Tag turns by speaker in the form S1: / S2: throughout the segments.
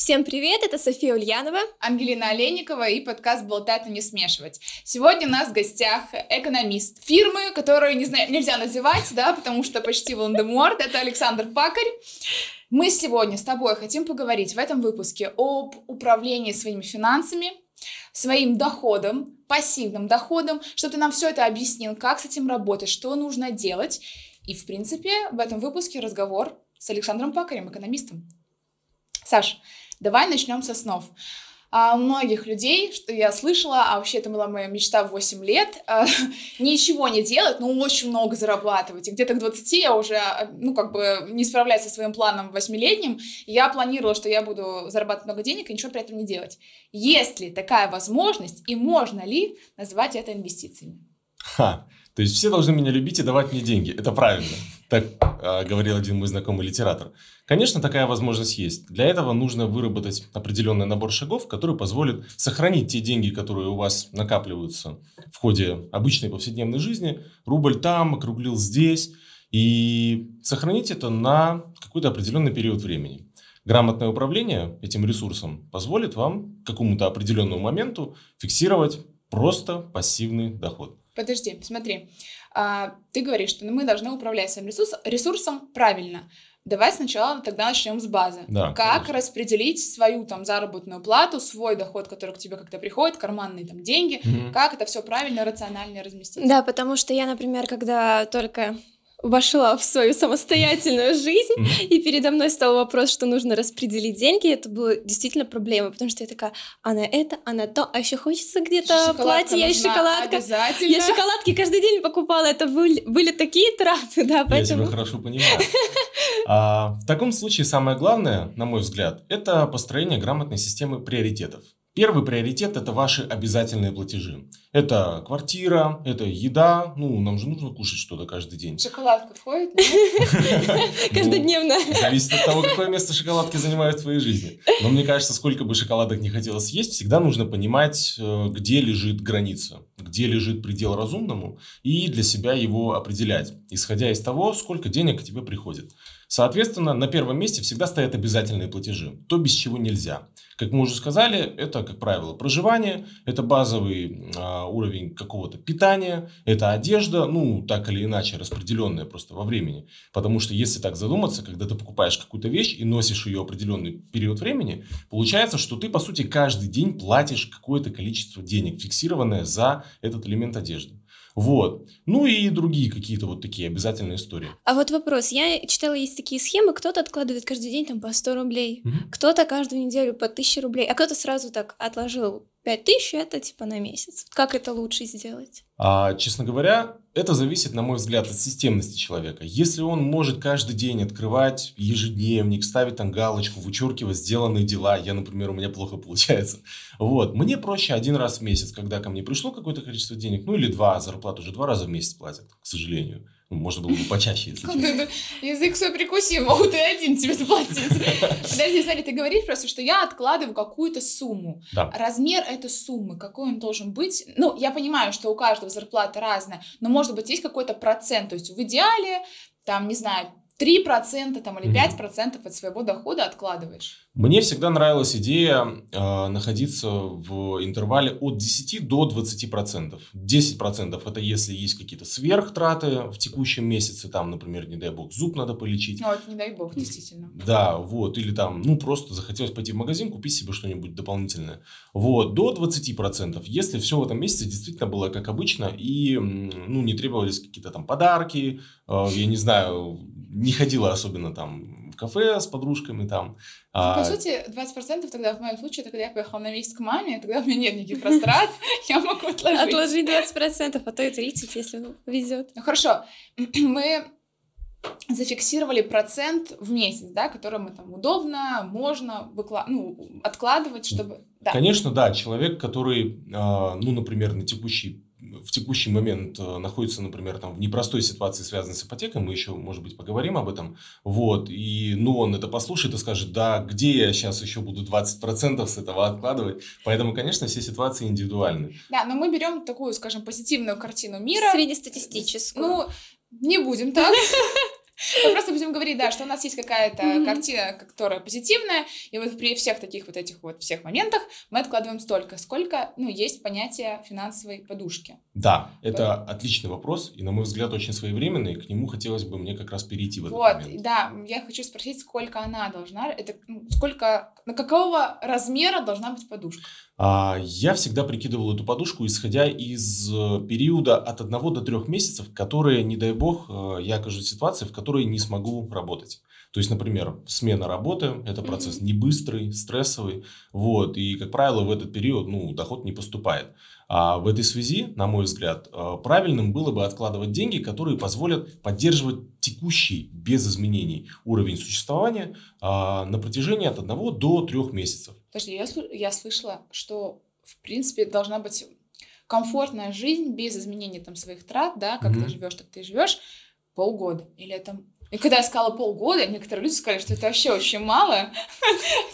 S1: Всем привет, это София Ульянова,
S2: Ангелина Олейникова и подкаст «Болтать, но не смешивать». Сегодня у нас в гостях экономист фирмы, которую не знаю, нельзя называть, да, потому что почти Волан-де-Морт, это Александр Пакарь. Мы сегодня с тобой хотим поговорить в этом выпуске об управлении своими финансами, своим доходом, пассивным доходом, чтобы ты нам все это объяснил, как с этим работать, что нужно делать. И, в принципе, в этом выпуске разговор с Александром Пакарем, экономистом. Саш, Давай начнем со снов. А у многих людей, что я слышала, а вообще это была моя мечта в 8 лет, а, ничего не делать, но очень много зарабатывать. И где-то к 20 я уже, а, ну, как бы не справляюсь со своим планом восьмилетним. Я планировала, что я буду зарабатывать много денег и ничего при этом не делать. Есть ли такая возможность и можно ли назвать это инвестициями?
S3: Ха, то есть все должны меня любить и давать мне деньги. Это правильно. Так э, говорил один мой знакомый литератор. Конечно, такая возможность есть. Для этого нужно выработать определенный набор шагов, который позволит сохранить те деньги, которые у вас накапливаются в ходе обычной повседневной жизни. Рубль там, округлил здесь. И сохранить это на какой-то определенный период времени. Грамотное управление этим ресурсом позволит вам к какому-то определенному моменту фиксировать просто пассивный доход.
S2: Подожди, смотри. А, ты говоришь, что мы должны управлять своим ресурс, ресурсом правильно. Давай сначала тогда начнем с базы.
S3: Да,
S2: как
S3: конечно.
S2: распределить свою там заработную плату, свой доход, который к тебе как-то приходит, карманные там деньги,
S3: Мгм.
S2: как это все правильно, рационально разместить?
S1: Да, потому что я, например, когда только вошла в свою самостоятельную жизнь, и передо мной стал вопрос, что нужно распределить деньги, это было действительно проблема, потому что я такая, а на это, а на то, а еще хочется где-то
S2: Шоколадка
S1: платье, я шоколадка.
S2: Обязательно.
S1: Я шоколадки каждый день покупала, это были, были такие траты, да,
S3: Я
S1: поэтому...
S3: тебя хорошо понимаю. А, в таком случае самое главное, на мой взгляд, это построение грамотной системы приоритетов. Первый приоритет – это ваши обязательные платежи. Это квартира, это еда. Ну, нам же нужно кушать что-то каждый день.
S2: Шоколадка входит?
S1: Каждодневно.
S3: Ну, зависит от того, какое место шоколадки занимают в твоей жизни. Но мне кажется, сколько бы шоколадок не хотелось съесть, всегда нужно понимать, э, где лежит граница, где лежит предел разумному, и для себя его определять, исходя из того, сколько денег к тебе приходит. Соответственно, на первом месте всегда стоят обязательные платежи, то без чего нельзя. Как мы уже сказали, это, как правило, проживание, это базовый а, уровень какого-то питания, это одежда, ну, так или иначе, распределенная просто во времени. Потому что если так задуматься, когда ты покупаешь какую-то вещь и носишь ее определенный период времени, получается, что ты, по сути, каждый день платишь какое-то количество денег, фиксированное за этот элемент одежды. Вот. Ну и другие какие-то вот такие обязательные истории.
S1: А вот вопрос, я читала, есть такие схемы, кто-то откладывает каждый день там по 100 рублей,
S3: Мгм.
S1: кто-то каждую неделю по 1000 рублей, а кто-то сразу так отложил 5000, это типа на месяц. Как это лучше сделать?
S3: А, честно говоря, это зависит, на мой взгляд, от системности человека. Если он может каждый день открывать ежедневник, ставить там галочку, вычеркивать сделанные дела, я, например, у меня плохо получается. Вот. Мне проще один раз в месяц, когда ко мне пришло какое-то количество денег, ну или два, зарплату уже два раза в месяц платят, к сожалению. Можно было бы почаще, если честно.
S2: Язык свой прикуси, могут и один тебе заплатить. Подожди, смотри, ты говоришь просто, что я откладываю какую-то сумму.
S3: Да.
S2: Размер этой суммы, какой он должен быть? Ну, я понимаю, что у каждого зарплата разная, но, может быть, есть какой-то процент. То есть в идеале, там, не знаю, 3% там, или
S3: Мгм.
S2: 5% от своего дохода откладываешь.
S3: Мне всегда нравилась идея э, находиться в интервале от 10 до 20%. 10% это если есть какие-то сверхтраты в текущем месяце, там, например, не дай бог, зуб надо полечить.
S2: Ну, это не дай бог, действительно.
S3: Да, вот, или там, ну, просто захотелось пойти в магазин, купить себе что-нибудь дополнительное. Вот, до 20%, если все в этом месяце действительно было как обычно, и, ну, не требовались какие-то там подарки, э, я не знаю, не ходила особенно там кафе с подружками там.
S2: Ну,
S3: а,
S2: По сути, 20% тогда в моем случае, это когда я поехала на месяц к маме, тогда у меня нет никаких растрат, я могу отложить.
S1: Отложить 20%, а то и 30%, если везет.
S2: Ну хорошо, мы зафиксировали процент в месяц, да, который мы там удобно, можно выкла- ну, откладывать, чтобы... Да.
S3: Конечно, да, человек, который, а, ну, например, на текущий в текущий момент э, находится, например, там, в непростой ситуации, связанной с ипотекой, мы еще, может быть, поговорим об этом, вот, и, ну, он это послушает и скажет, да, где я сейчас еще буду 20% с этого откладывать, поэтому, конечно, все ситуации индивидуальны.
S2: Да, но мы берем такую, скажем, позитивную картину мира.
S1: Среднестатистическую.
S2: Ну, не будем так. Мы просто будем говорить, да, что у нас есть какая-то mm-hmm. картина, которая позитивная, и вот при всех таких вот этих вот всех моментах мы откладываем столько, сколько, ну, есть понятие финансовой подушки.
S3: Да, это вот. отличный вопрос, и, на мой взгляд, очень своевременный, к нему хотелось бы мне как раз перейти в этот
S2: вот,
S3: момент.
S2: да, я хочу спросить, сколько она должна, это ну, сколько, на какого размера должна быть подушка?
S3: А, я всегда прикидывал эту подушку, исходя из э, периода от одного до трех месяцев, которые, не дай бог, э, я окажусь в ситуации, в которой не смогу работать. То есть, например, смена работы – это процесс не быстрый, стрессовый, вот, и, как правило, в этот период, ну, доход не поступает. А в этой связи, на мой взгляд, э, правильным было бы откладывать деньги, которые позволят поддерживать текущий, без изменений, уровень существования а, на протяжении от одного до трех месяцев.
S2: Подожди, я, я слышала, что, в принципе, должна быть комфортная жизнь без изменения там своих трат, да, как mm-hmm. ты живешь, так ты живешь, полгода. Или это и когда я сказала полгода, некоторые люди сказали, что это вообще очень мало.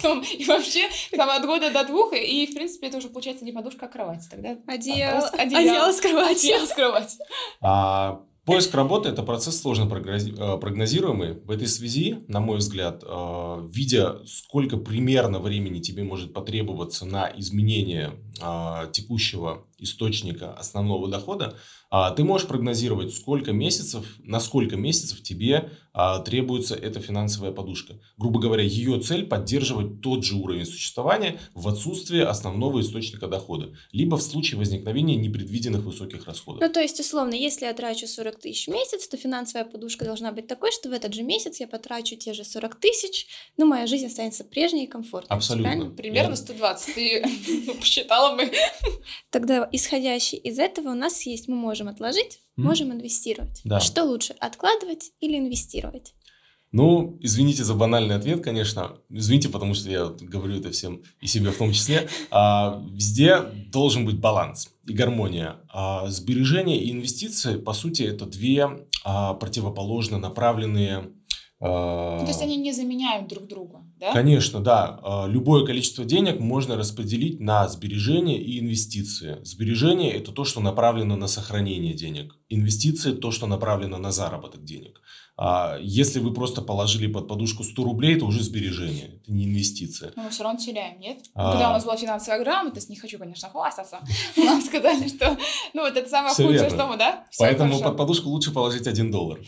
S2: И вообще, там от года до двух, и, в принципе, это уже получается не подушка, а кровать. Тогда
S1: одеяло, одеяло с кровати.
S2: Одеяло с кровати.
S3: А, Поиск работы – это процесс сложно э, прогнозируемый. В этой связи, на мой взгляд, э, видя, сколько примерно времени тебе может потребоваться на изменение э, текущего источника основного дохода, а, ты можешь прогнозировать, сколько месяцев, на сколько месяцев тебе а, требуется эта финансовая подушка. Грубо говоря, ее цель поддерживать тот же уровень существования в отсутствии основного источника дохода, либо в случае возникновения непредвиденных высоких расходов.
S1: Ну, то есть, условно, если я трачу 40 тысяч в месяц, то финансовая подушка должна быть такой, что в этот же месяц я потрачу те же 40 тысяч, но моя жизнь останется прежней и комфортной.
S3: Абсолютно. Правильно?
S2: Примерно я... 120. Ты посчитала бы.
S1: Тогда, исходящий из этого, у нас есть, мы можем отложить, mm. можем инвестировать. Да. Что лучше, откладывать или инвестировать?
S3: Ну, извините за банальный ответ, конечно. Извините, потому что я говорю это всем и себе в том числе. А, везде должен быть баланс и гармония. А, сбережения и инвестиции, по сути, это две а, противоположно направленные
S2: то есть они не заменяют друг друга, да?
S3: Конечно, да. А, любое количество денег можно распределить на сбережения и инвестиции. Сбережения – это то, что направлено на сохранение денег. Инвестиции – то, что направлено на заработок денег. А если вы просто положили под подушку 100 рублей, это уже сбережение, это не инвестиция.
S2: Но мы все равно теряем, нет? А... Когда у нас была финансовая грамотность, не хочу, конечно, хвастаться, нам сказали, что ну вот это самое худшее, что мы, да?
S3: Поэтому под подушку лучше положить 1 доллар.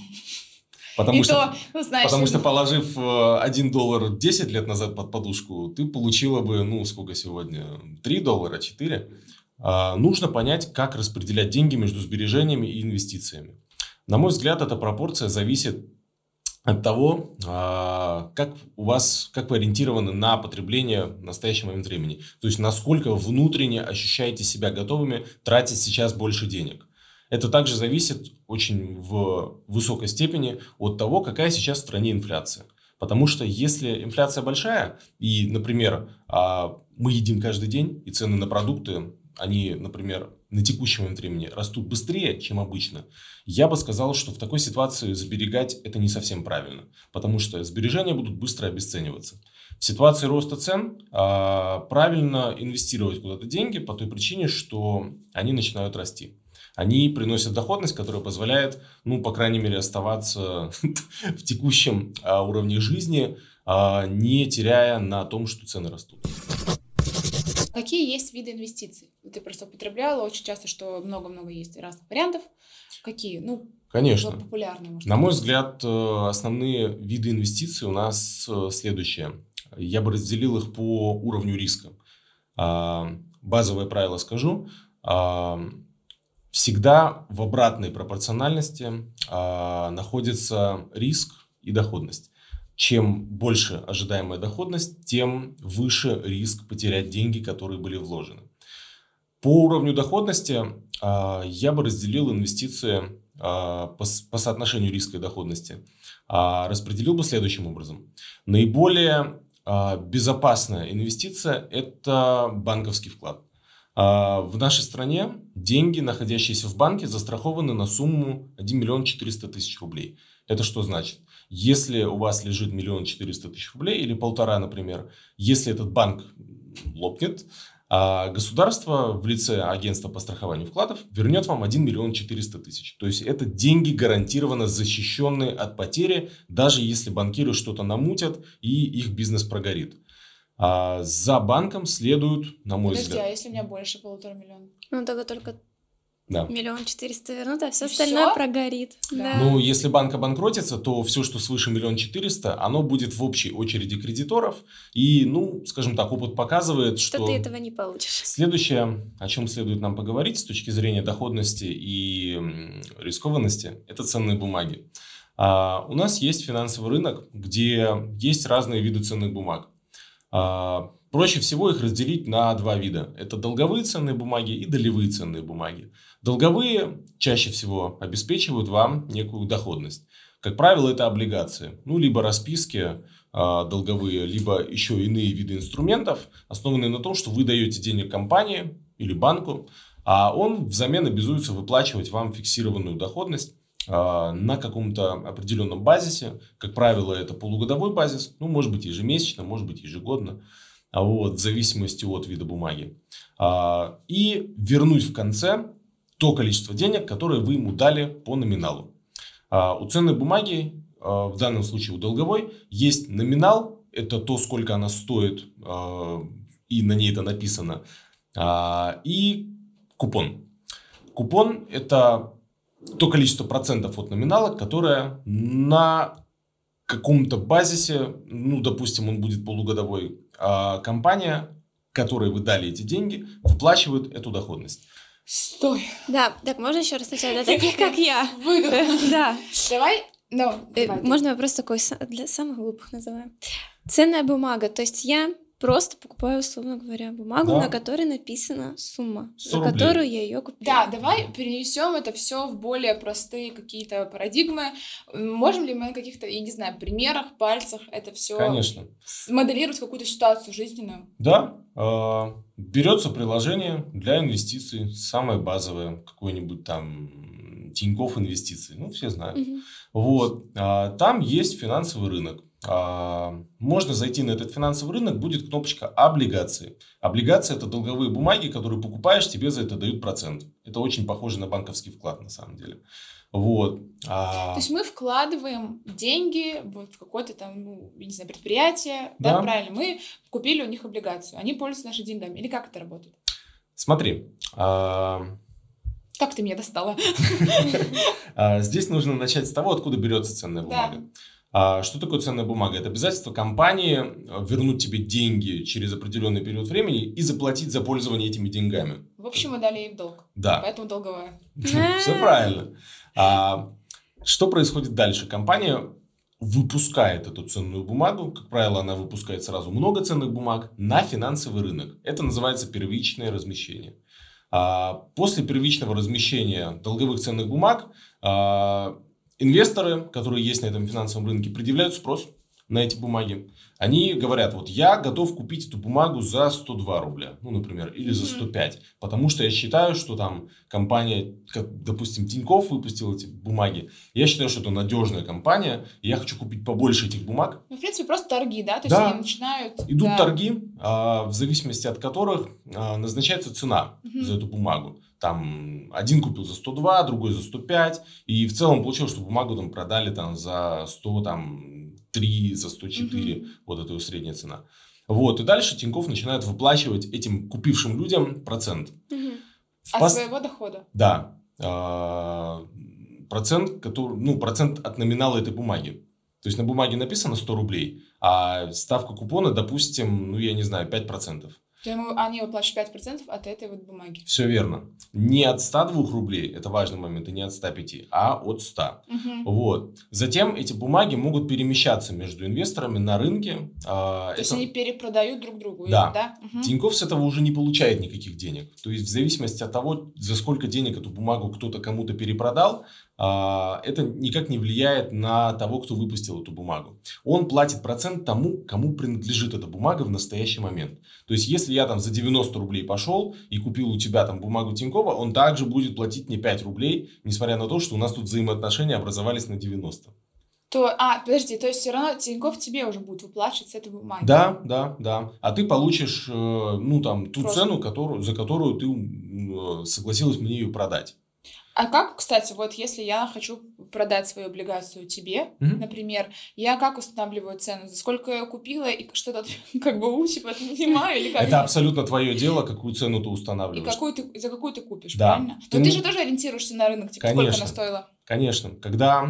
S3: Потому, и что, то, ну, знаешь, потому что, положив 1 э, доллар 10 лет назад под подушку, ты получила бы, ну, сколько сегодня, 3 доллара, 4. А, нужно понять, как распределять деньги между сбережениями и инвестициями. На мой взгляд, эта пропорция зависит от того, а, как у вас, как вы ориентированы на потребление в настоящий момент времени. То есть, насколько внутренне ощущаете себя готовыми тратить сейчас больше денег. Это также зависит очень в высокой степени от того, какая сейчас в стране инфляция. Потому что если инфляция большая, и, например, а, мы едим каждый день, и цены на продукты, они, например, на текущем времени растут быстрее, чем обычно, я бы сказал, что в такой ситуации сберегать это не совсем правильно, потому что сбережения будут быстро обесцениваться. В ситуации роста цен а, правильно инвестировать куда-то деньги по той причине, что они начинают расти они приносят доходность, которая позволяет, ну, по крайней мере, оставаться в текущем а, уровне жизни, а, не теряя на том, что цены растут.
S2: Какие есть виды инвестиций? Ты просто употребляла очень часто, что много-много есть разных вариантов. Какие? Ну,
S3: Конечно.
S2: Популярные, может
S3: На мой взгляд, э, основные виды инвестиций у нас э, следующие. Я бы разделил их по уровню риска. А, базовое правило скажу всегда в обратной пропорциональности э, находится риск и доходность. Чем больше ожидаемая доходность, тем выше риск потерять деньги, которые были вложены. По уровню доходности э, я бы разделил инвестиции э, по, по соотношению риска и доходности. Э, распределил бы следующим образом. Наиболее э, безопасная инвестиция – это банковский вклад. А, в нашей стране деньги, находящиеся в банке, застрахованы на сумму 1 миллион 400 тысяч рублей. Это что значит? Если у вас лежит миллион четыреста тысяч рублей или полтора, например, если этот банк лопнет, А государство в лице агентства по страхованию вкладов вернет вам 1 миллион 400 тысяч. То есть это деньги гарантированно защищенные от потери, даже если банкиры что-то намутят и их бизнес прогорит. А за банком следуют, на мой
S2: Подожди,
S3: взгляд...
S2: а если у меня больше полутора миллиона?
S1: Ну, тогда только
S3: Да.
S1: миллион четыреста вернут, а все
S2: И
S1: остальное
S2: всё?
S1: прогорит.
S2: Да.
S1: Да.
S3: Ну, если банк обанкротится, то все, что свыше миллион четыреста, оно будет в общей очереди кредиторов. И, ну, скажем так, опыт показывает,
S1: что
S3: что...
S1: ты этого не получишь.
S3: Следующее, о чем следует нам поговорить с точки зрения доходности и рискованности, это ценные бумаги. А, у нас есть финансовый рынок, где есть разные виды ценных бумаг. А, проще всего их разделить на два вида. Это долговые ценные бумаги и долевые ценные бумаги. Долговые чаще всего обеспечивают вам некую доходность. Как правило, это облигации, ну, либо расписки а, долговые, либо еще иные виды инструментов, основанные на том, что вы даете денег компании или банку, а он взамен обязуется выплачивать вам фиксированную доходность на каком-то определенном базисе. Как правило, это полугодовой базис, ну, может быть, ежемесячно, может быть, ежегодно, а вот, в зависимости от вида бумаги. А, И вернуть в конце то количество денег, которое вы ему дали по номиналу. А, У ценной бумаги, в данном случае у долговой, есть номинал, это то, сколько она стоит, и на ней это написано, и купон. Купон – это то количество процентов от номинала, которое на каком-то базисе, ну, допустим, он будет полугодовой, а компания, которой вы дали эти деньги, выплачивает эту доходность.
S2: Стой.
S1: Да, так можно еще раз сначала для таких, как я?
S2: Выдох.
S1: Да.
S2: Давай. Ну,
S1: Э. Можно вопрос такой для самых глупых называем. Ценная бумага, то есть я просто покупаю, условно говоря, бумагу,
S3: Да.
S1: на которой написана сумма,
S3: 100
S1: за
S3: рублей.
S1: которую я ее купила.
S2: Да, давай перенесем это все в более простые какие-то парадигмы. Можем ли мы на каких-то, я не знаю, примерах, пальцах это все
S3: Конечно.
S2: моделировать какую-то ситуацию жизненную?
S3: Да, э, берется приложение для инвестиций, самое базовое, какой-нибудь там Тинькофф инвестиции, ну, все знают.
S1: Мгм.
S3: Вот, а, там есть финансовый рынок. А, Можно зайти на этот финансовый рынок, будет кнопочка облигации. Облигации это долговые бумаги, которые покупаешь, тебе за это дают процент. Это очень похоже на банковский вклад на самом деле. Вот. а,
S2: То есть мы вкладываем деньги вот в какое-то там, ну, не знаю, предприятие, да,
S3: Да.
S2: правильно, мы купили у них облигацию, они пользуются нашими деньгами. Или как это работает?
S3: Смотри, а,
S2: Как ты меня достала?
S3: Здесь нужно начать с того, откуда берется ценная бумага. Что такое ценная бумага? Это обязательство компании э, вернуть тебе деньги через определенный период времени и заплатить за пользование этими деньгами.
S2: В общем, мы дали ей в долг,
S3: Да,
S2: поэтому долговая.
S3: все правильно. А, Что происходит дальше? Компания выпускает эту ценную бумагу, как правило, она выпускает сразу много ценных бумаг на финансовый рынок. Это называется первичное размещение. А, После первичного размещения долговых ценных бумаг а, инвесторы, которые есть на этом финансовом рынке, предъявляют спрос на эти бумаги. Они говорят, вот я готов купить эту бумагу за 102 рубля, ну, например, или за
S2: Мгм.
S3: 105, потому что я считаю, что там компания, как, допустим, Тинькофф выпустил эти бумаги, я считаю, что это надежная компания, и я хочу купить побольше этих бумаг.
S2: Ну, в принципе, просто торги, да? То есть
S3: Да.
S2: они начинают...
S3: Идут
S2: да.
S3: торги, а, в зависимости от которых а, назначается цена
S2: Мгм.
S3: за эту бумагу. Там один купил за 102, другой за 105. И в целом получилось, что бумагу там продали там за 103, за 104. Вот это ее средняя цена. Вот, и дальше Тиньков начинает выплачивать этим купившим людям процент. В
S2: От
S3: пос-
S2: своего дохода.
S3: Да. а, Процент, который, ну, процент от номинала этой бумаги. То есть на бумаге написано 100 рублей, а ставка купона, допустим, ну, я не знаю, 5%.
S2: То ему- они выплачивают 5% от этой вот бумаги.
S3: Все верно. Не от 102 рублей, это важный момент, и не от 105, а от 100.
S2: Мгм.
S3: Вот. Затем эти бумаги могут перемещаться между инвесторами на рынке. А,
S2: То есть
S3: это-
S2: они перепродают друг другу.
S3: Да.
S2: да? Мгм.
S3: Тинькофф с этого уже не получает никаких денег. То есть в зависимости от того, за сколько денег эту бумагу кто-то кому-то перепродал, это никак не влияет на того, кто выпустил эту бумагу. Он платит процент тому, кому принадлежит эта бумага в настоящий момент. То есть если я там за 90 рублей пошел и купил у тебя там бумагу Тинькова, он также будет платить мне 5 рублей, несмотря на то, что у нас тут взаимоотношения образовались на 90.
S2: То, а, подожди, то есть все равно Тинькофф тебе уже будет выплачивать с этой бумаги?
S3: Да, да, да. А ты получишь, э, ну, там, ту
S2: Просто.
S3: цену, которую, за которую ты э, согласилась мне ее продать.
S2: А как, кстати, вот если я хочу продать свою облигацию тебе,
S3: Мгм.
S2: например, я как устанавливаю цену? За сколько я купила и что-то как бы лучше понимаю или как?
S3: Это абсолютно твое дело, какую цену ты
S2: И
S3: устанавливаешь.
S2: какую ты, за какую ты купишь,
S3: Да.
S2: правильно?
S3: Ты
S2: Но ты
S3: не-
S2: же тоже ориентируешься на рынок, типа, сколько
S3: Конечно.
S2: она стоила?
S3: Конечно, когда,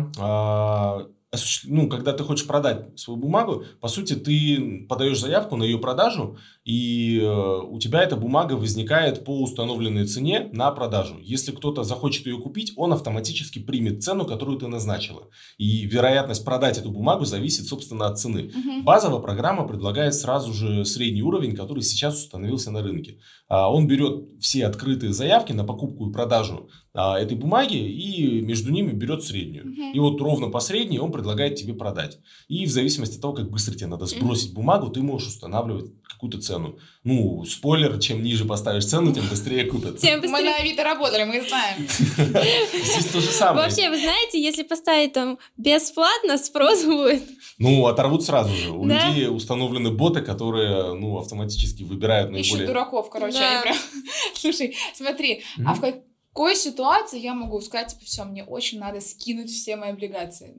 S3: осуществ- ну, когда ты хочешь продать свою бумагу, по сути, ты подаешь заявку на ее продажу, и э, у тебя эта бумага возникает по установленной цене на продажу. Если кто-то захочет ее купить, он автоматически примет цену, которую ты назначила. И вероятность продать эту бумагу зависит, собственно, от цены.
S2: Мгм.
S3: Базовая программа предлагает сразу же средний уровень, который сейчас установился на рынке. А, Он берет все открытые заявки на покупку и продажу а, этой бумаги и между ними берет среднюю.
S2: Мгм.
S3: И вот ровно по средней он предлагает тебе продать. И в зависимости от того, как быстро тебе надо сбросить бумагу, ты можешь устанавливать какую-то цену. Ну, спойлер, чем ниже поставишь цену, тем быстрее купят.
S1: Тем
S2: Мы
S1: быстрее.
S2: на Авито работали, мы знаем.
S3: Здесь то же самое.
S1: Вообще, вы знаете, если поставить там бесплатно, спрос будет.
S3: Ну, оторвут сразу же. У
S1: Да.
S3: людей установлены боты, которые, ну, автоматически выбирают
S2: Ищут
S3: наиболее...
S2: дураков, короче.
S1: Да.
S2: они прям- Слушай, смотри, а в какой ситуации я могу сказать, типа, все, мне очень надо скинуть все мои облигации?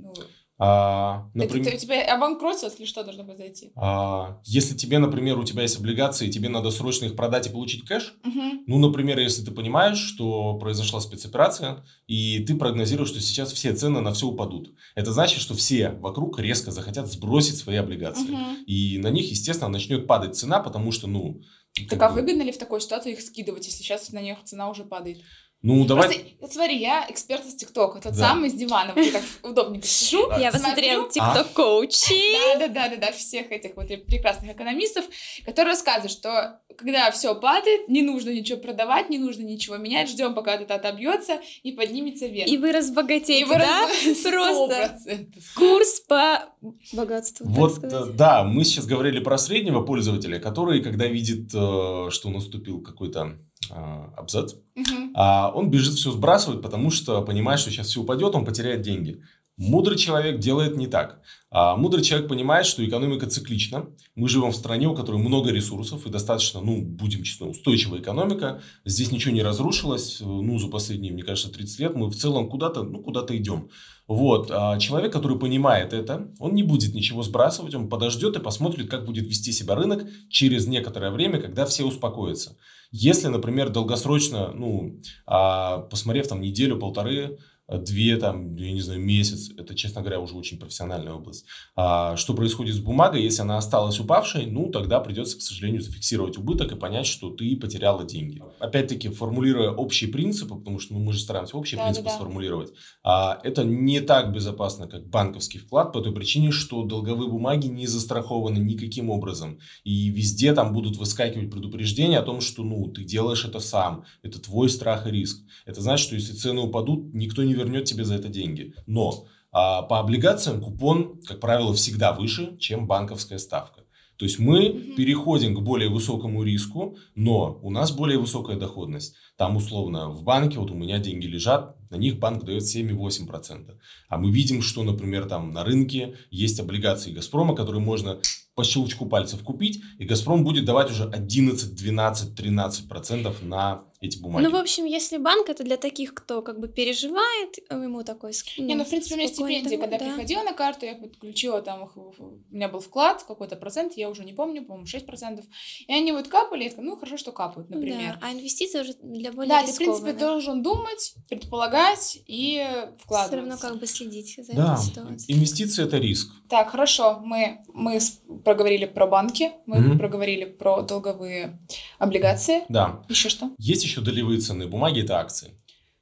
S3: А,
S2: это
S3: например,
S2: ты- у тебя обанкротство или что должно произойти?
S3: А, если тебе, например, у тебя есть облигации, тебе надо срочно их продать и получить кэш,
S2: Мгм.
S3: ну, например, если ты понимаешь, что произошла спецоперация, и ты прогнозируешь, что сейчас все цены на все упадут, это значит, что все вокруг резко захотят сбросить свои облигации.
S2: Мгм.
S3: И на них, естественно, начнет падать цена, потому что, ну...
S2: Так а выгодно ли в такой ситуации их скидывать, если сейчас на них цена уже падает?
S3: Ну, давай...
S2: Просто, смотри, я эксперт из ТикТока, тот
S3: Да.
S2: самый с дивана, вот я так удобненько сижу.
S1: Я
S2: смотрю.
S1: посмотрела TikTok коучи.
S2: Да, да, да, да, да, всех этих вот прекрасных экономистов, которые рассказывают, что когда все падает, не нужно ничего продавать, не нужно ничего менять, ждем, пока это отобьется и поднимется вверх.
S1: И вы разбогатеете,
S2: И вы
S1: да? Просто
S2: 100%.
S1: курс по богатству,
S3: Вот, э, да, мы сейчас говорили про среднего пользователя, который, когда видит, э, что наступил какой-то абзац,
S2: Мгм.
S3: а он бежит все сбрасывать, потому что понимает, что сейчас все упадет, он потеряет деньги. Мудрый человек делает не так. А мудрый человек понимает, что экономика циклична. Мы живем в стране, у которой много ресурсов и достаточно, ну, будем честны, устойчивая экономика. Здесь ничего не разрушилось. Ну, за последние, мне кажется, 30 лет мы в целом куда-то, ну, куда-то идем. Вот. А человек, который понимает это, он не будет ничего сбрасывать, он подождет и посмотрит, как будет вести себя рынок через некоторое время, когда все успокоятся. Если, например, долгосрочно, ну, а, посмотрев там неделю-полторы, две, там, я не знаю, месяц, это, честно говоря, уже очень профессиональная область. А, что происходит с бумагой, если она осталась упавшей, ну, тогда придется, к сожалению, зафиксировать убыток и понять, что ты потеряла деньги. Опять-таки, формулируя общие принципы, потому что ну, мы же стараемся общие
S2: Да,
S3: принципы
S2: да, да.
S3: сформулировать, а, это не так безопасно, как банковский вклад, по той причине, что долговые бумаги не застрахованы никаким образом. И везде там будут выскакивать предупреждения о том, что ну, ты делаешь это сам, это твой страх и риск. Это значит, что если цены упадут, никто не вернет тебе за это деньги. Но а, по облигациям купон, как правило, всегда выше, чем банковская ставка. То есть мы
S2: Мгм.
S3: переходим к более высокому риску, но у нас более высокая доходность. Там условно в банке, вот у меня деньги лежат, на них банк дает 7,8%. А мы видим, что, например, там на рынке есть облигации Газпрома, которые можно по щелчку пальцев купить, и Газпром будет давать уже 11, 12, 13% на эти бумаги.
S1: Ну, в общем, если банк это для таких, кто как бы переживает, ему такой... ск-
S2: Не, ну, в принципе, у меня стипендия, когда
S1: да.
S2: приходила на карту, я подключила там, у меня был вклад, какой-то процент, я уже не помню, по-моему, 6%. И они вот капали, я такая, ну, хорошо, что капают,
S1: Ну
S2: например.
S1: Да, а инвестиции уже для более
S2: Да, ты, в принципе, должен думать, предполагать и вкладываться.
S1: Все равно как бы следить за
S3: Да,
S1: этой ситуацией.
S3: инвестиции это риск.
S2: Так, хорошо, мы, мы с- проговорили про банки, мы
S3: Мгм.
S2: проговорили про долговые облигации.
S3: Да.
S2: Еще что?
S3: Есть еще долевые ценные бумаги, это акции.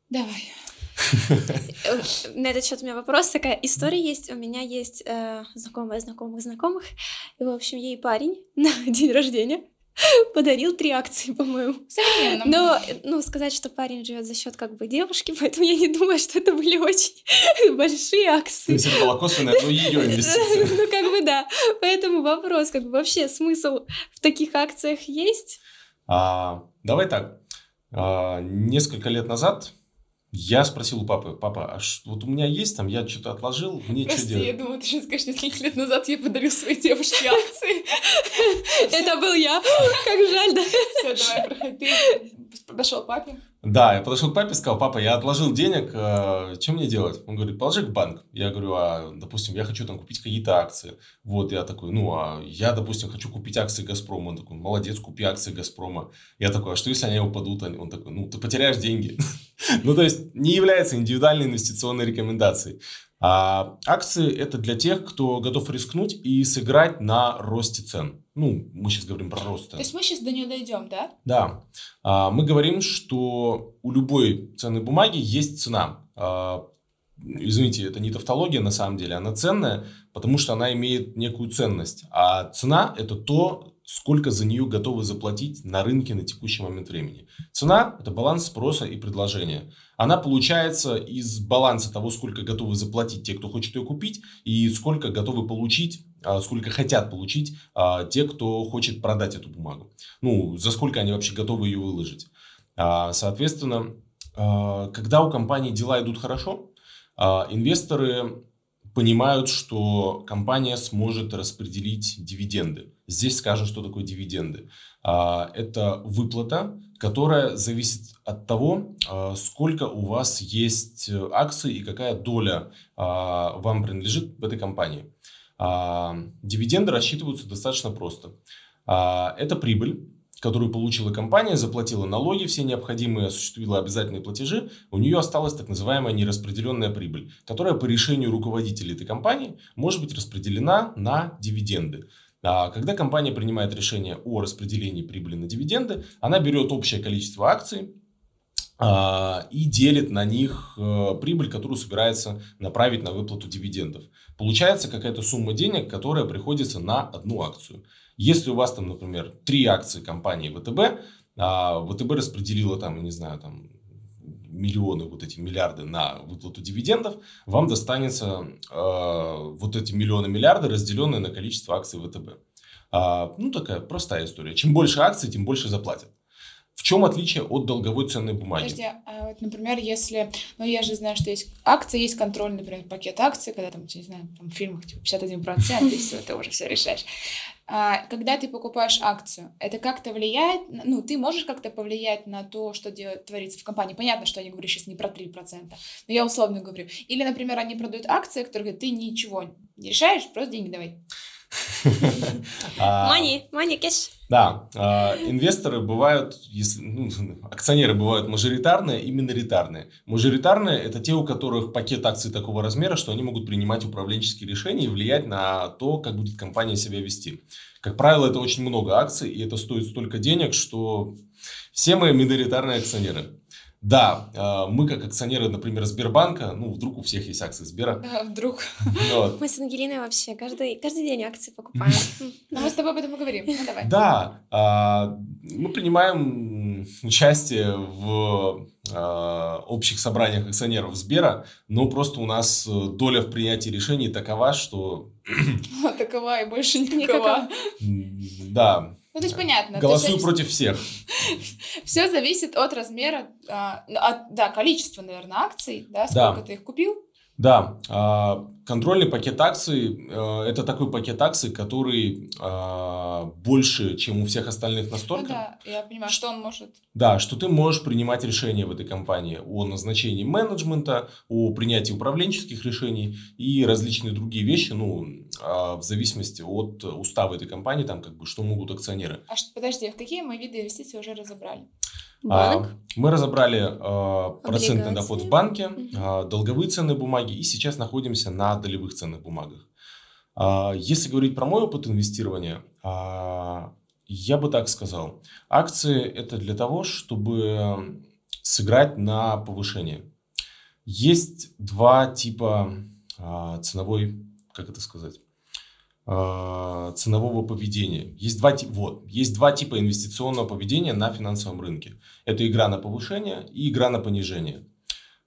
S2: Давай.
S1: На этот счет у меня вопрос. Такая история есть. У меня есть э, знакомая знакомых знакомых. И, в общем, ей парень на день рождения подарил три акции, по-моему. Но, ну, сказать, что парень живет за счет как бы девушки, поэтому я не думаю, что это были очень большие
S3: То
S1: акции.
S3: есть это была косвенная, но ее инвестиция.
S1: Ну, как бы да. Поэтому вопрос, как бы вообще смысл в таких акциях есть?
S3: А, давай так. А, несколько лет назад Я спросил у папы, папа, а ш- вот у меня есть там, я что-то отложил, мне что
S2: Прости, я
S3: делать?
S2: думала, ты сейчас скажешь, несколько лет назад я подарил своей девушке акции.
S1: Это был я. Как жаль, да?
S2: Все, давай, проходи. Подошел к папе.
S3: Да, я подошел к папе и сказал, папа, я отложил денег, э, что мне делать? Он говорит, положи в банк. Я говорю, а, допустим, я хочу там купить какие-то акции. Вот, я такой, ну, а я, допустим, хочу купить акции Газпрома. Он такой, молодец, купи акции Газпрома. Я такой, а что если они упадут? Он такой, ну, ты потеряешь деньги. Ну, то есть, не является индивидуальной инвестиционной рекомендацией. А акции – это для тех, кто готов рискнуть и сыграть на росте цен. Ну, мы сейчас говорим про рост
S2: То есть мы сейчас до нее дойдем, да?
S3: Да. А, Мы говорим, что у любой ценной бумаги есть цена. А, Извините, это не тавтология на самом деле, она ценная, потому что она имеет некую ценность. А цена – это то, сколько за нее готовы заплатить на рынке на текущий момент времени. Цена – это баланс спроса и предложения. Она получается из баланса того, сколько готовы заплатить те, кто хочет ее купить, и сколько готовы получить, а, сколько хотят получить а, те, кто хочет продать эту бумагу. Ну, за сколько они вообще готовы ее выложить. А, Соответственно, когда у компании дела идут хорошо, инвесторы понимают, что компания сможет распределить дивиденды. Здесь скажем, что такое дивиденды. А, Это выплата, которая зависит от того, а, сколько у вас есть э, акций и какая доля а, вам принадлежит в этой компании. Дивиденды рассчитываются достаточно просто. Это прибыль, которую получила компания, заплатила налоги, все необходимые, осуществила обязательные платежи, у нее осталась так называемая нераспределенная прибыль, которая по решению руководителей этой компании может быть распределена на дивиденды. А Когда компания принимает решение о распределении прибыли на дивиденды, она берет общее количество акций а, и делит на них э, прибыль, которую собирается направить на выплату дивидендов. Получается какая-то сумма денег, которая приходится на одну акцию. Если у вас там, например, три акции компании ВТБ, а ВТБ распределила там, я не знаю, там миллионы, вот эти миллиарды на выплату дивидендов, вам достанется э, вот эти миллионы миллиарды, разделенные на количество акций ВТБ. А, ну, такая простая история. Чем больше акций, тем больше заплатят. В чем отличие от долговой ценной бумаги?
S2: Подожди, а вот, например, если, ну, я же знаю, что есть акции, есть контрольный, например, пакет акций, когда там, не знаю, там в фильмах типа 51%, и все, ты уже все решаешь. А, когда ты покупаешь акцию, это как-то влияет, ну, ты можешь как-то повлиять на то, что делает, творится в компании. Понятно, что я не говорю сейчас не про 3%, но я условно говорю. Или, например, они продают акции, которые говорят, ты ничего не решаешь, просто деньги давай.
S3: А,
S1: Money, money, cash.
S3: Да, а, инвесторы бывают, если, ну, акционеры бывают мажоритарные и миноритарные. Мажоритарные – это те, у которых пакет акций такого размера, что они могут принимать управленческие решения и влиять на то, как будет компания себя вести. Как правило, это очень много акций, и это стоит столько денег, что все мы миноритарные акционеры. Да, а, мы как акционеры, например, Сбербанка, ну, вдруг у всех есть акции Сбера.
S2: А, вдруг.
S3: Вот.
S1: Мы с Ангелиной вообще каждый, каждый день акции покупаем.
S2: Но мы с тобой об этом поговорим. Ну, давай.
S3: Да, а, мы принимаем участие в а, общих собраниях акционеров Сбера, но просто у нас э, доля в принятии решений такова, что
S2: Такова и больше
S1: Никакова.
S3: да,
S2: Ну, то есть понятно.
S3: голосую против всех.
S2: Все зависит от размера, а, ну, от, да, количества, наверное, акций, да,
S3: Да.
S2: сколько ты их купил.
S3: Да, а, контрольный пакет акций э, это такой пакет акций, который а, больше, чем у всех остальных
S2: Ну
S3: настолько.
S2: да, я понимаю, что он может.
S3: Да, что ты можешь принимать решения в этой компании о назначении менеджмента, о принятии управленческих решений и различные другие вещи, ну, в зависимости от устава этой компании, там, как бы, что могут акционеры.
S2: А что, подожди, в какие мы виды инвестиций уже разобрали?
S3: А,
S1: Банк.
S3: Мы разобрали а, процентный доход в банке, а, долговые ценные бумаги, и сейчас находимся на долевых ценных бумагах. А, Если говорить про мой опыт инвестирования, а, я бы так сказал. Акции – это для того, чтобы сыграть на повышение. Есть два типа а, ценовой, как это сказать, а, ценового поведения. Есть два, вот, есть два типа инвестиционного поведения на финансовом рынке. Это игра на повышение и игра на понижение.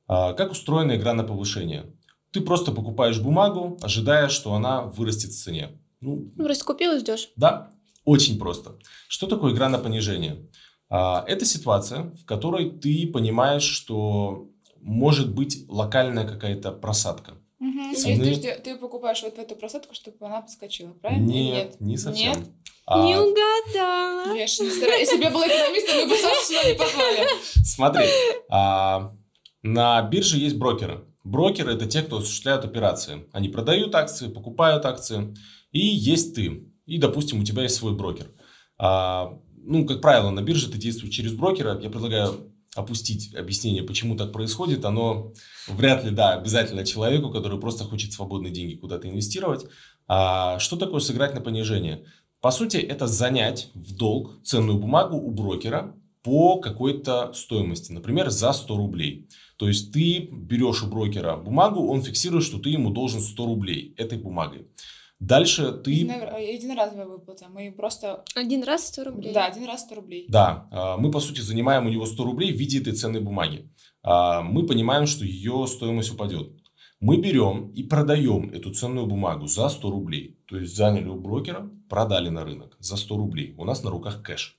S3: А, Как устроена игра на повышение? Ты просто покупаешь бумагу, ожидая, что она вырастет в цене. Ну,
S1: Ну, просто купил и ждешь.
S3: да, очень просто. Что такое игра на понижение? А, Это ситуация, в которой ты понимаешь, что может быть локальная какая-то просадка.
S2: Мгм.
S3: Цены-
S2: Подожди, ты покупаешь вот в эту просадку, чтобы она подскочила, правильно? или
S3: Нет, не совсем.
S2: Нет?
S3: А,
S1: Не угадала.
S2: Я ж не стараюсь. Если бы я была экономистом, мы бы Сашу сюда не позвали.
S3: Смотри, а, на бирже есть брокеры. Брокеры это те, кто осуществляют операции. Они продают акции, покупают акции. И есть ты. И, допустим, у тебя есть свой брокер. А, ну, как правило, на бирже ты действуешь через брокера. Я предлагаю опустить объяснение, почему так происходит. Оно вряд ли, да, обязательно человеку, который просто хочет свободные деньги куда-то инвестировать. А, что такое сыграть на понижение? По сути, это занять в долг ценную бумагу у брокера по какой-то стоимости, например, за 100 рублей. То есть ты берешь у брокера бумагу, он фиксирует, что ты ему должен 100 рублей этой бумагой. Дальше ты...
S2: Едино- Единоразовая выплата. Мы просто...
S1: Один раз 100 рублей.
S2: Да, один раз 100 рублей.
S3: Да, а, мы по сути занимаем у него 100 рублей в виде этой ценной бумаги. А, Мы понимаем, что ее стоимость упадет. Мы берем и продаем эту ценную бумагу за 100 рублей. То есть заняли у брокера, продали на рынок за 100 рублей. У нас на руках кэш.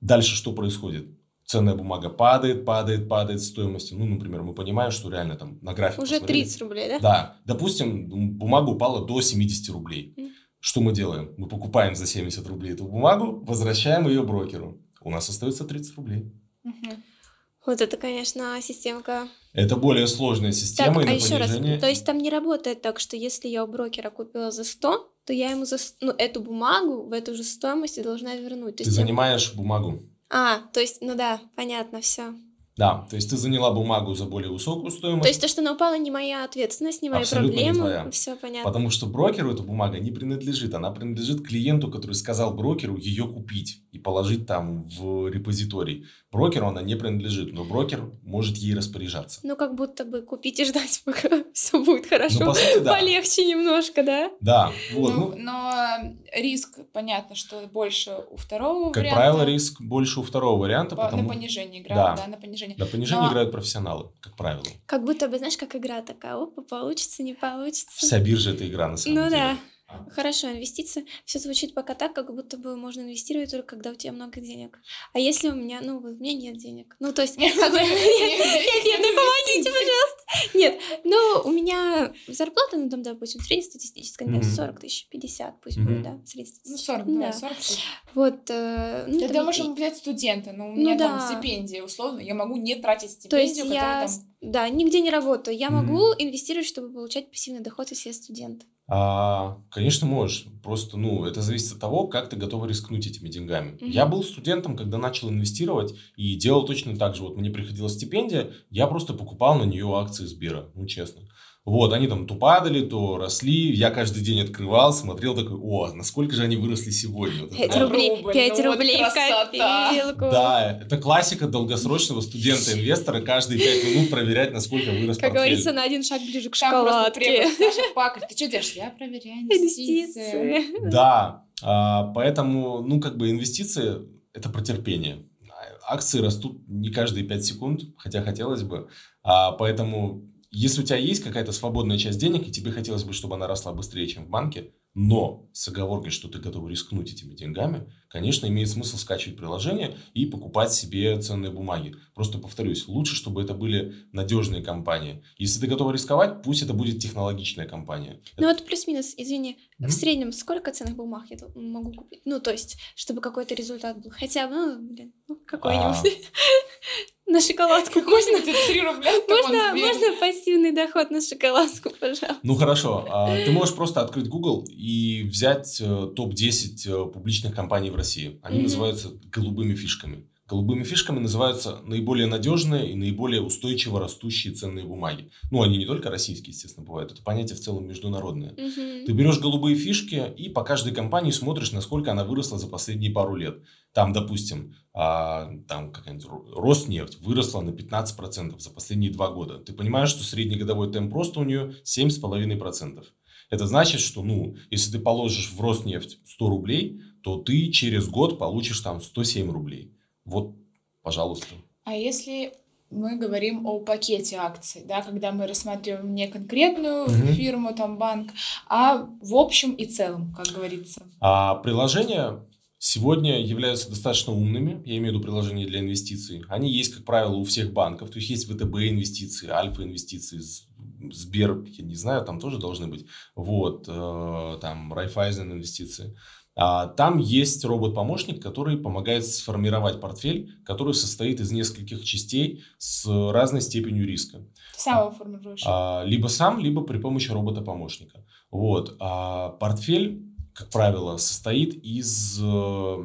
S3: Дальше что происходит? Ценная бумага падает, падает, падает в стоимости. Ну, например, мы понимаем, что реально там на график
S1: Уже
S3: посмотрели.
S1: 30 рублей, да?
S3: Да, допустим, бумага упала до 70 рублей.
S1: Мгм.
S3: Что мы делаем? Мы покупаем за 70 рублей эту бумагу, возвращаем ее брокеру. У нас остается 30 рублей.
S2: Мгм.
S1: Вот это, конечно, системка.
S3: Это более сложная
S1: Так,
S3: система и
S1: а еще раз,
S3: понижение.
S1: то есть там не работает так, что если я у брокера купила за 100, то я ему за ну, эту бумагу в эту же стоимость и должна вернуть. То
S3: Ты
S1: есть я-
S3: занимаешь бумагу.
S1: А, то есть, ну да, понятно, все.
S3: Да, то есть ты заняла бумагу за более высокую стоимость,
S1: То есть то, что она упала, не моя ответственность, не мои
S3: Абсолютно не
S1: проблемы.
S3: твоя.
S1: Все понятно.
S3: потому что брокеру эта бумага не принадлежит. Она принадлежит клиенту, который сказал брокеру ее купить и положить там в репозиторий. Брокеру она не принадлежит, но брокер может ей распоряжаться.
S1: Ну, как будто бы купить и ждать, пока все будет хорошо.
S3: Ну, по сути, да.
S1: Полегче немножко, да?
S3: Да, вот.
S2: Ну,
S3: ну,
S2: но риск, понятно, что больше у второго
S3: как
S2: варианта.
S3: правило, риск больше у второго варианта,
S2: По-
S3: потому
S2: На понижение играют,
S3: Да.
S2: да. на понижение.
S3: На понижение
S2: Но-
S3: играют профессионалы, как правило.
S1: Как будто бы, знаешь, как игра такая, опа, получится, не получится.
S3: Вся биржа это игра на самом
S1: Ну
S3: деле.
S1: да. Хорошо, инвестиции. Все звучит пока так, как будто бы можно инвестировать только когда у тебя много денег. А если у меня, ну, вот у меня нет денег. Ну, то есть. Нет, нет, нет, ну помогите, пожалуйста. Нет, ну, у меня зарплата, ну, там, допустим, среднестатистическая, не знаю,
S3: Мгм.
S1: 40 тысяч, 50 пусть будет, да,
S2: Ну,
S1: среднестатистическая.
S2: 40, давай,
S1: Да.
S2: 40 тысяч.
S1: Вот, э, ну,
S2: Тогда можем взять студента, но у
S1: Ну
S2: меня там
S1: да.
S2: стипендия, условно, я могу не тратить стипендию, которая там...
S1: да, нигде не работаю. Я могу инвестировать, чтобы получать пассивный доход, если я студент.
S3: А, конечно, можешь. Просто, ну, это зависит от того, как ты готова рискнуть этими деньгами.
S1: Мгм.
S3: Я был студентом, когда начал инвестировать, и делал точно так же. Вот мне приходила стипендия, я просто покупал на нее акции Сбера, ну, честно. Вот, они там то падали, то росли. Я каждый день открывал, смотрел такой, о, насколько же они выросли сегодня. Вот
S1: 5 рублей,
S2: Рубль,
S1: 5
S2: ну вот
S1: рублей в
S2: красота.
S1: копилку.
S3: Да, это классика долгосрочного студента-инвестора. Каждые пять минут проверять, насколько вырос
S1: Как
S3: портфель.
S1: говорится, на один шаг ближе к шоколадке.
S2: Саша Пакарь. Ты что делаешь? Я проверяю инвестиции.
S1: Инвестиции.
S3: Да, а, поэтому, ну, как бы инвестиции – это про терпение. Акции растут не каждые 5 секунд, хотя хотелось бы. А, поэтому, если у тебя есть какая-то свободная часть денег, и тебе хотелось бы, чтобы она росла быстрее, чем в банке, но с оговоркой, что ты готов рискнуть этими деньгами, конечно, имеет смысл скачивать приложение и покупать себе ценные бумаги. Просто повторюсь, лучше, чтобы это были надежные компании. Если ты готов рисковать, пусть это будет технологичная компания.
S1: Ну вот плюс-минус, извини,
S3: Мгм.
S1: в среднем сколько ценных бумаг я могу купить? Ну, то есть, чтобы какой-то результат был. Хотя бы, ну, блин, ну, какой-нибудь. На шоколадку можно?
S2: Какой-нибудь 3 рубля.
S1: Можно, можно пассивный доход на шоколадку, пожалуйста.
S3: Ну хорошо, а, ты можешь просто открыть Google и взять э, топ-10 э, публичных компаний в России. Они называются голубыми фишками. Голубыми фишками называются наиболее надежные и наиболее устойчиво растущие ценные бумаги. Ну, они не только российские, естественно, бывают. Это понятие в целом международное.
S1: Мгм.
S3: Ты берешь голубые фишки и по каждой компании смотришь, насколько она выросла за последние пару лет. Там, допустим, а, там какая-нибудь Ро- Роснефть выросла на 15% за последние два года. Ты понимаешь, что среднегодовой темп роста у нее 7,5%. Это значит, что, ну, если ты положишь в Роснефть 100 рублей, то ты через год получишь там 107 рублей. Вот, пожалуйста.
S2: А если мы говорим о пакете акций, да, когда мы рассматриваем не конкретную
S3: Мгм.
S2: фирму, там, банк, а в общем и целом, как говорится.
S3: А приложение сегодня являются достаточно умными, я имею в виду приложения для инвестиций. Они есть, как правило, у всех банков, то есть есть ВТБ инвестиции, Альфа инвестиции, Сбер, я не знаю, там тоже должны быть, вот, э, там Райфайзен инвестиции. А, там есть робот-помощник, который помогает сформировать портфель, который состоит из нескольких частей с разной степенью риска.
S2: Сам его формируешь?
S3: А, либо сам, либо при помощи робота-помощника. Вот. А портфель, как правило, состоит из э,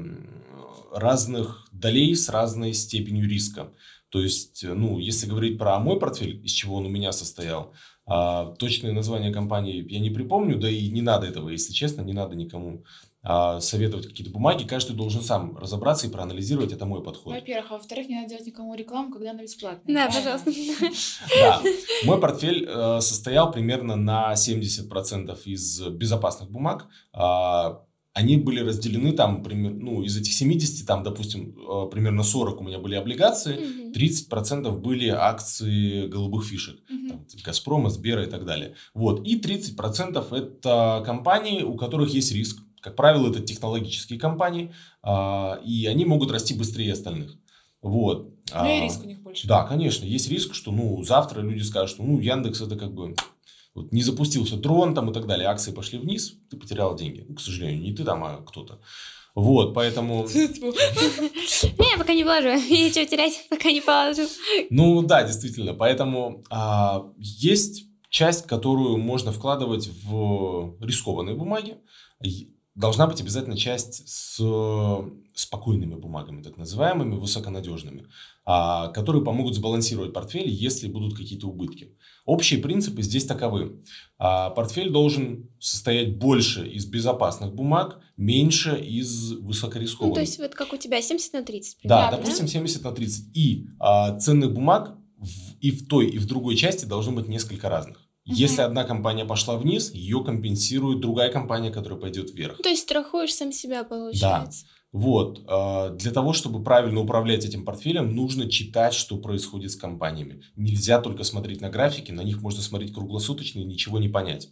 S3: разных долей с разной степенью риска. То есть, ну, если говорить про мой портфель, из чего он у меня состоял, а, точное название компании я не припомню, да и не надо этого, если честно, не надо никому советовать какие-то бумаги, каждый должен сам разобраться и проанализировать, это мой подход.
S2: Во-первых, а во-вторых, не надо делать никому рекламу, когда она бесплатная.
S1: Да, пожалуйста.
S3: Да, мой портфель э, состоял примерно на 70% из безопасных бумаг, а, они были разделены там, ну, из этих 70, там, допустим, э, примерно 40 у меня были облигации, 30% были акции голубых фишек, там, Газпрома, Сбера и так далее. Вот, и 30% это компании, у которых есть риск, как правило, это технологические компании, а, и они могут расти быстрее остальных. Вот.
S2: Ну и а, риск у них больше.
S3: Да, конечно, есть риск, что ну завтра люди скажут, что ну Яндекс это как бы вот, не запустился дрон там и так далее, акции пошли вниз, ты потерял деньги. Ну, к сожалению, не ты там, а кто-то. Вот, поэтому...
S1: Не, пока не положу. Нечего терять, пока не положу.
S3: Ну да, действительно. Поэтому а, есть часть, которую можно вкладывать в рискованные бумаги должна быть обязательно часть с спокойными бумагами, так называемыми, высоконадежными, а, которые помогут сбалансировать портфель, если будут какие-то убытки. Общие принципы здесь таковы. А, портфель должен состоять больше из безопасных бумаг, меньше из высокорискованных. Ну,
S1: то есть вот как у тебя 70 на 30.
S3: Примерно, да, допустим, 70 на 30. И а, ценных бумаг в, и в той, и в другой части должно быть несколько разных. Если одна компания пошла вниз, ее компенсирует другая компания, которая пойдет вверх.
S1: То есть страхуешь сам себя, получается.
S3: Да. Вот. А, для того, чтобы правильно управлять этим портфелем, нужно читать, что происходит с компаниями. Нельзя только смотреть на графики, на них можно смотреть круглосуточно и ничего не понять.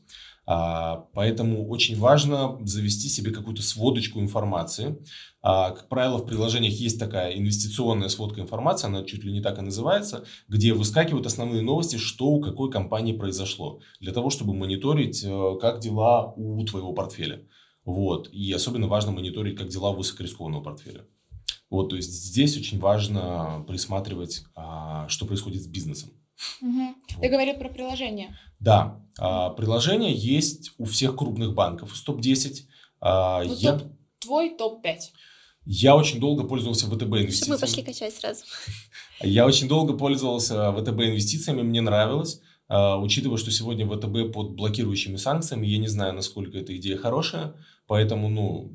S3: А, поэтому очень важно завести себе какую-то сводочку информации. А, как правило, в приложениях есть такая инвестиционная сводка информации, она чуть ли не так и называется, где выскакивают основные новости, что у какой компании произошло, для того, чтобы мониторить, э, как дела у твоего портфеля. Вот. И особенно важно мониторить, как дела у высокорискованного портфеля. Вот, то есть здесь очень важно присматривать, а, что происходит с бизнесом.
S2: Угу. Ты говорил про приложение.
S3: Да, а, приложение есть у всех крупных банков из топ-10.
S2: А, ну, я... топ, твой топ-5.
S3: Я очень долго пользовался ВТБ инвестициями. Чтобы
S1: мы пошли качать сразу.
S3: Я очень долго пользовался ВТБ инвестициями, мне нравилось. Учитывая, что сегодня ВТБ под блокирующими санкциями, я не знаю, насколько эта идея хорошая, поэтому, ну,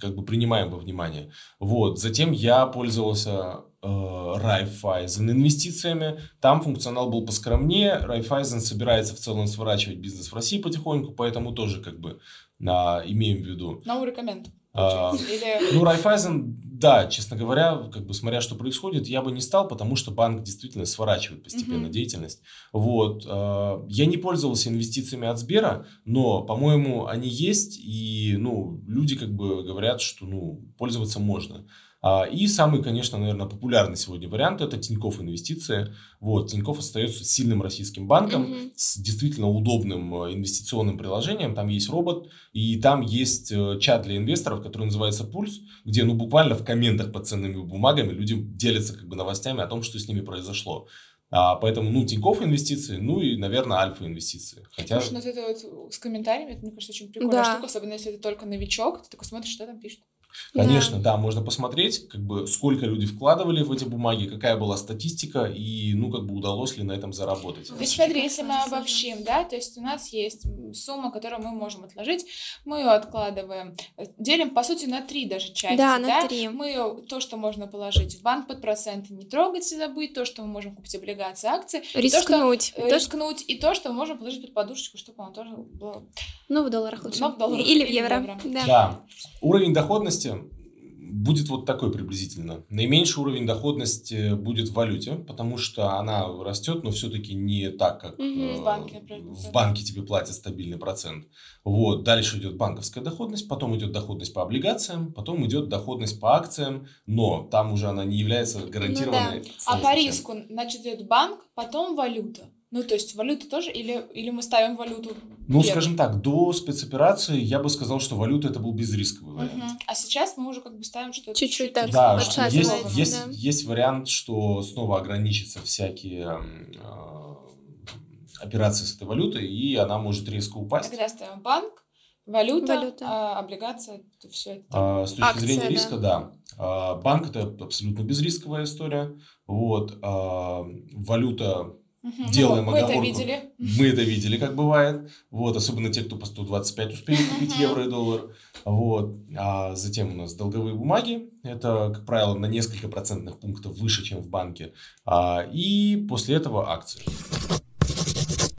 S3: как бы принимаем во внимание. Вот. Затем я пользовался э, Raiffeisen инвестициями. Там функционал был поскромнее. Raiffeisen собирается в целом сворачивать бизнес в России потихоньку, поэтому тоже как бы а, имеем в виду.
S2: No recommend.
S3: А, Или... Ну, Райфайзен, да, честно говоря, как бы смотря что происходит, я бы не стал, потому что банк действительно сворачивает постепенно угу. деятельность. Вот. А, я не пользовался инвестициями от Сбера, но, по-моему, они есть, и, ну, люди как бы говорят, что, ну, пользоваться можно. А, и самый, конечно, наверное, популярный сегодня вариант – это Тинькофф Инвестиции. Вот, Тинькофф остается сильным российским банком mm-hmm. с действительно удобным э, инвестиционным приложением. Там есть робот, и там есть э, чат для инвесторов, который называется «Пульс», где, ну, буквально в комментах под ценными бумагами люди делятся как бы новостями о том, что с ними произошло. А, поэтому, ну, Тинькофф инвестиции, ну и, наверное, Альфа инвестиции.
S2: Хотя... Слушай, ну, это вот с комментариями, это, мне кажется, очень прикольная да. штука, особенно если ты только новичок, ты такой смотришь, что там пишут.
S3: Конечно, да. да, можно посмотреть, как бы, сколько люди вкладывали в эти бумаги, какая была статистика и, ну, как бы, удалось ли на этом заработать.
S2: То смотри, если мы обобщим, да, то есть у нас есть сумма, которую мы можем отложить, мы ее откладываем, делим, по сути, на три даже части, да?
S1: на да? три.
S2: Мы то, что можно положить в банк под проценты, не трогать и забыть, то, что мы можем купить облигации, акции.
S1: Рискнуть.
S2: И то, что, рискнуть, и то, что мы можем положить под подушечку, чтобы оно тоже было...
S1: Ну, в долларах лучше.
S2: Ну, в долларах.
S1: Или в евро. евро.
S3: Да. да. Уровень доходности будет вот такой приблизительно. Наименьший уровень доходности будет в валюте, потому что она растет, но все-таки не так, как
S1: Мгм.
S3: э,
S2: В банке, например,
S3: в банке тебе платят стабильный процент. Вот. Дальше идет банковская доходность, потом идет доходность по облигациям, потом идет доходность по акциям, но там уже она не является гарантированной.
S2: А
S3: сложно
S2: по
S3: чем.
S2: риску, значит, идет банк, потом валюта. Ну, то есть валюта тоже, или, или мы ставим валюту
S3: Ну,
S2: первой?
S3: скажем так, до спецоперации я бы сказал, что валюта это был безрисковый вариант.
S2: Мгм. А сейчас мы уже как бы ставим что-то
S1: Чуть-чуть так
S3: Да, что есть, есть,
S1: да.
S3: есть вариант, что снова ограничатся всякие э, операции с этой валютой, и она может резко упасть.
S2: Тогда ставим банк, валюта,
S1: Валюта.
S2: а, облигация, все это.
S3: А, с точки
S1: Акция,
S3: зрения
S1: да.
S3: риска, да. А, банк это абсолютно безрисковая история. Вот. А, валюта
S2: Мгм.
S3: делаем
S2: ну, мы это
S3: оговорку.
S2: видели.
S3: Мы это видели, как бывает. Вот, особенно те, кто по 125 успеет купить
S2: Мгм.
S3: евро и доллар. Вот. А затем у нас долговые бумаги. Это, как правило, на несколько процентных пунктов выше, чем в банке. А, и после этого акции.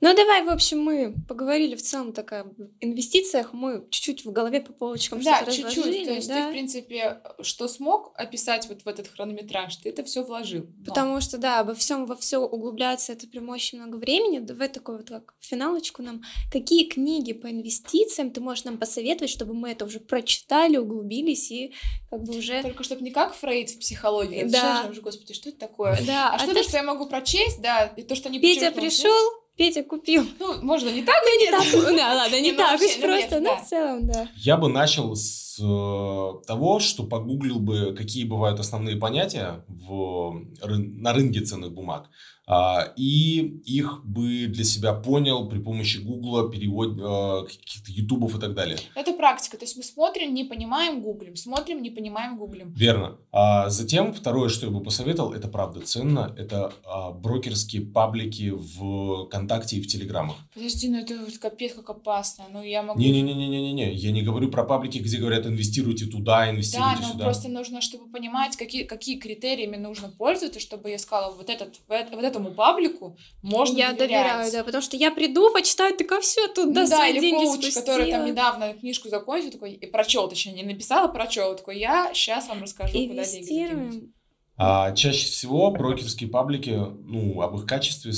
S1: Ну, давай, в общем, мы поговорили в целом так об инвестициях, мы чуть-чуть в голове по полочкам
S2: Да,
S1: что-то
S2: чуть-чуть.
S1: разложили,
S2: То есть ты,
S1: да.
S2: в принципе, что смог описать вот в этот хронометраж, ты это все вложил. Но-
S1: Потому что, да, обо всем во все углубляться это прям очень много времени. Давай такой вот как финалочку нам. Какие книги по инвестициям ты можешь нам посоветовать, чтобы мы это уже прочитали, углубились и как бы уже...
S2: Только чтобы не как Фрейд в психологии.
S1: Да.
S2: Да. Уже, господи, что это такое?
S1: Да,
S2: А,
S1: а
S2: что-то,
S1: так
S2: что я могу прочесть, да, и то, что не
S1: Петя пришел, Петя купил.
S2: Ну, можно не так,
S1: Ну, не так, да, ладно, не
S2: ну,
S1: так
S2: ну,
S1: просто, но
S2: да.
S1: в целом, да.
S3: Я бы начал с того, что погуглил бы, какие бывают основные понятия в, на рынке ценных бумаг. А, и их бы для себя понял при помощи Гугла, перевод, э, каких-то ютубов и так далее.
S2: Это практика. То есть мы смотрим, не понимаем, гуглим. Смотрим, не понимаем, гуглим.
S3: Верно. А затем, второе, что я бы посоветовал, это правда ценно, это а, брокерские паблики в ВКонтакте и в Телеграмах.
S2: Подожди, ну это капец как опасно. Ну я могу...
S3: Не-не-не-не-не-не, я не говорю про паблики, где говорят инвестируйте туда,
S2: Да,
S3: инвестируйте
S2: но
S3: сюда.
S2: просто нужно, чтобы понимать, какие, какие критериями нужно пользоваться, чтобы я сказала, вот, этот, вот этому паблику можно
S1: Я
S2: доверять.
S1: доверяю, да, потому что я приду, почитаю, такая все, тут
S2: Ну
S1: да,
S2: да,
S1: свои
S2: или
S1: деньги
S2: коуч, который там
S1: спустила».
S2: недавно книжку закончил, такой, и прочел, точнее, не написал, а прочел, такой, я сейчас вам расскажу, куда деньги закинуть.
S1: Инвестируем.
S3: А чаще всего брокерские паблики, ну, об их качестве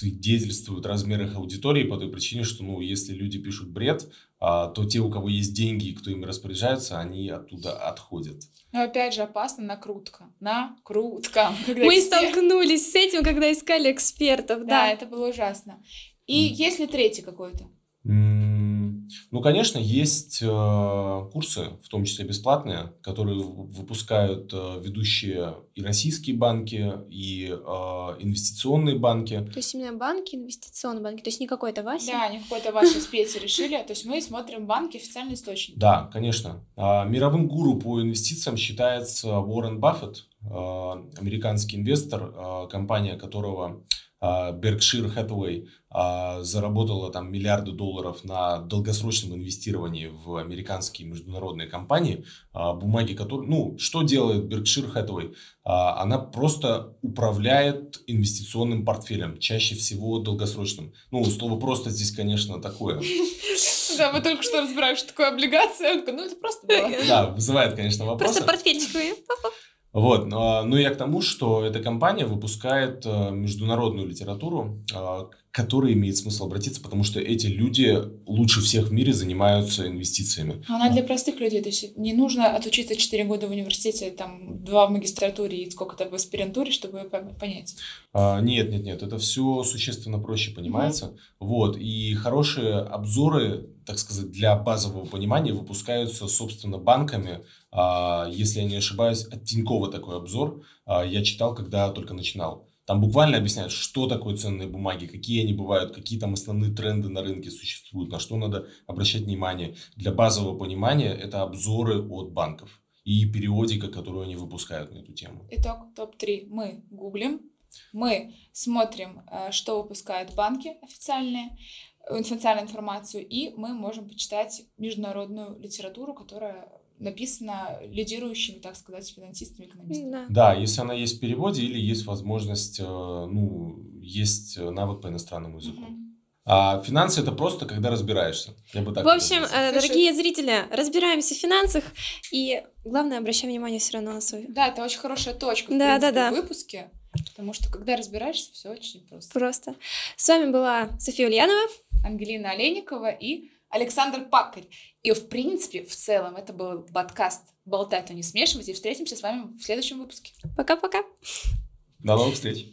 S3: свидетельствуют размер их аудитории по той причине, что, ну, если люди пишут бред, а, то те, у кого есть деньги и кто ими распоряжается, они оттуда отходят.
S2: Но опять же опасно накрутка. Накрутка.
S1: Мы
S2: все-
S1: столкнулись с этим, когда искали экспертов,
S2: Да,
S1: да.
S2: это было ужасно. И
S3: М.
S2: есть ли третий какой-то?
S3: М, Ну, конечно, есть э, курсы, в том числе бесплатные, которые выпускают э, ведущие и российские банки, и э, инвестиционные банки.
S1: То есть именно банки, инвестиционные банки, то есть не какой-то Вася.
S2: Да, не какой-то ваши специи решили. То есть мы смотрим банки, официальный источник.
S3: Да, конечно. А, Мировым гуру по инвестициям считается Уоррен Баффет, а, американский инвестор, а, компания которого а, Berkshire Hathaway а, заработала там миллиарды долларов на долгосрочном инвестировании в американские международные компании, а, бумаги которые... Ну, что делает Berkshire Hathaway? А, Она просто управляет инвестиционным портфелем, чаще всего долгосрочным. Ну, слово «просто» здесь, конечно, такое.
S2: Да, мы только что разбирали, что такое облигация. Ну это просто было.
S3: Да, вызывает, конечно, вопросы.
S1: Просто портфельчик.
S3: Вот, но но я к тому, что эта компания выпускает э, международную литературу, к которой имеет смысл обратиться, потому что эти люди лучше всех в мире занимаются инвестициями.
S2: Но Она для простых людей, то есть не нужно отучиться 4 года в университете, там 2 в магистратуре и сколько-то в аспирантуре, чтобы по- понять.
S3: А, Нет, нет, нет, это все существенно проще понимается. Вот, и хорошие обзоры, так сказать, для базового понимания выпускаются, собственно, банками. А, Если я не ошибаюсь, от Тинькова такой обзор а, я читал, когда только начинал. Там буквально объясняют, что такое ценные бумаги, какие они бывают, какие там основные тренды на рынке существуют, на что надо обращать внимание. Для базового понимания это обзоры от банков и периодика, которую они выпускают на эту тему.
S2: Итог топ-3. Мы гуглим, мы смотрим, э, что выпускают банки официальные, э, официальную информацию, и мы можем почитать международную литературу, которая написана лидирующими, так сказать, финансистами, экономистами.
S1: Да.
S3: Да, если она есть в переводе или есть возможность, э, ну, есть навык по иностранному языку.
S2: Мгм.
S3: А финансы это просто, когда разбираешься. Я бы так
S1: В общем,
S3: это
S1: э, дорогие зрители, разбираемся в финансах и главное, обращаем внимание все равно на свою.
S2: Да, это очень хорошая точка в
S1: Да,
S2: принципе,
S1: да, да.
S2: в выпуске. Потому что когда разбираешься, все очень просто.
S1: Просто. С вами была София Ульянова.
S2: Ангелина Олейникова и Александр Пакарь. И, в принципе, в целом, это был подкаст «Болтать, а не смешивать». И встретимся с вами в следующем выпуске.
S1: Пока-пока.
S3: До новых встреч.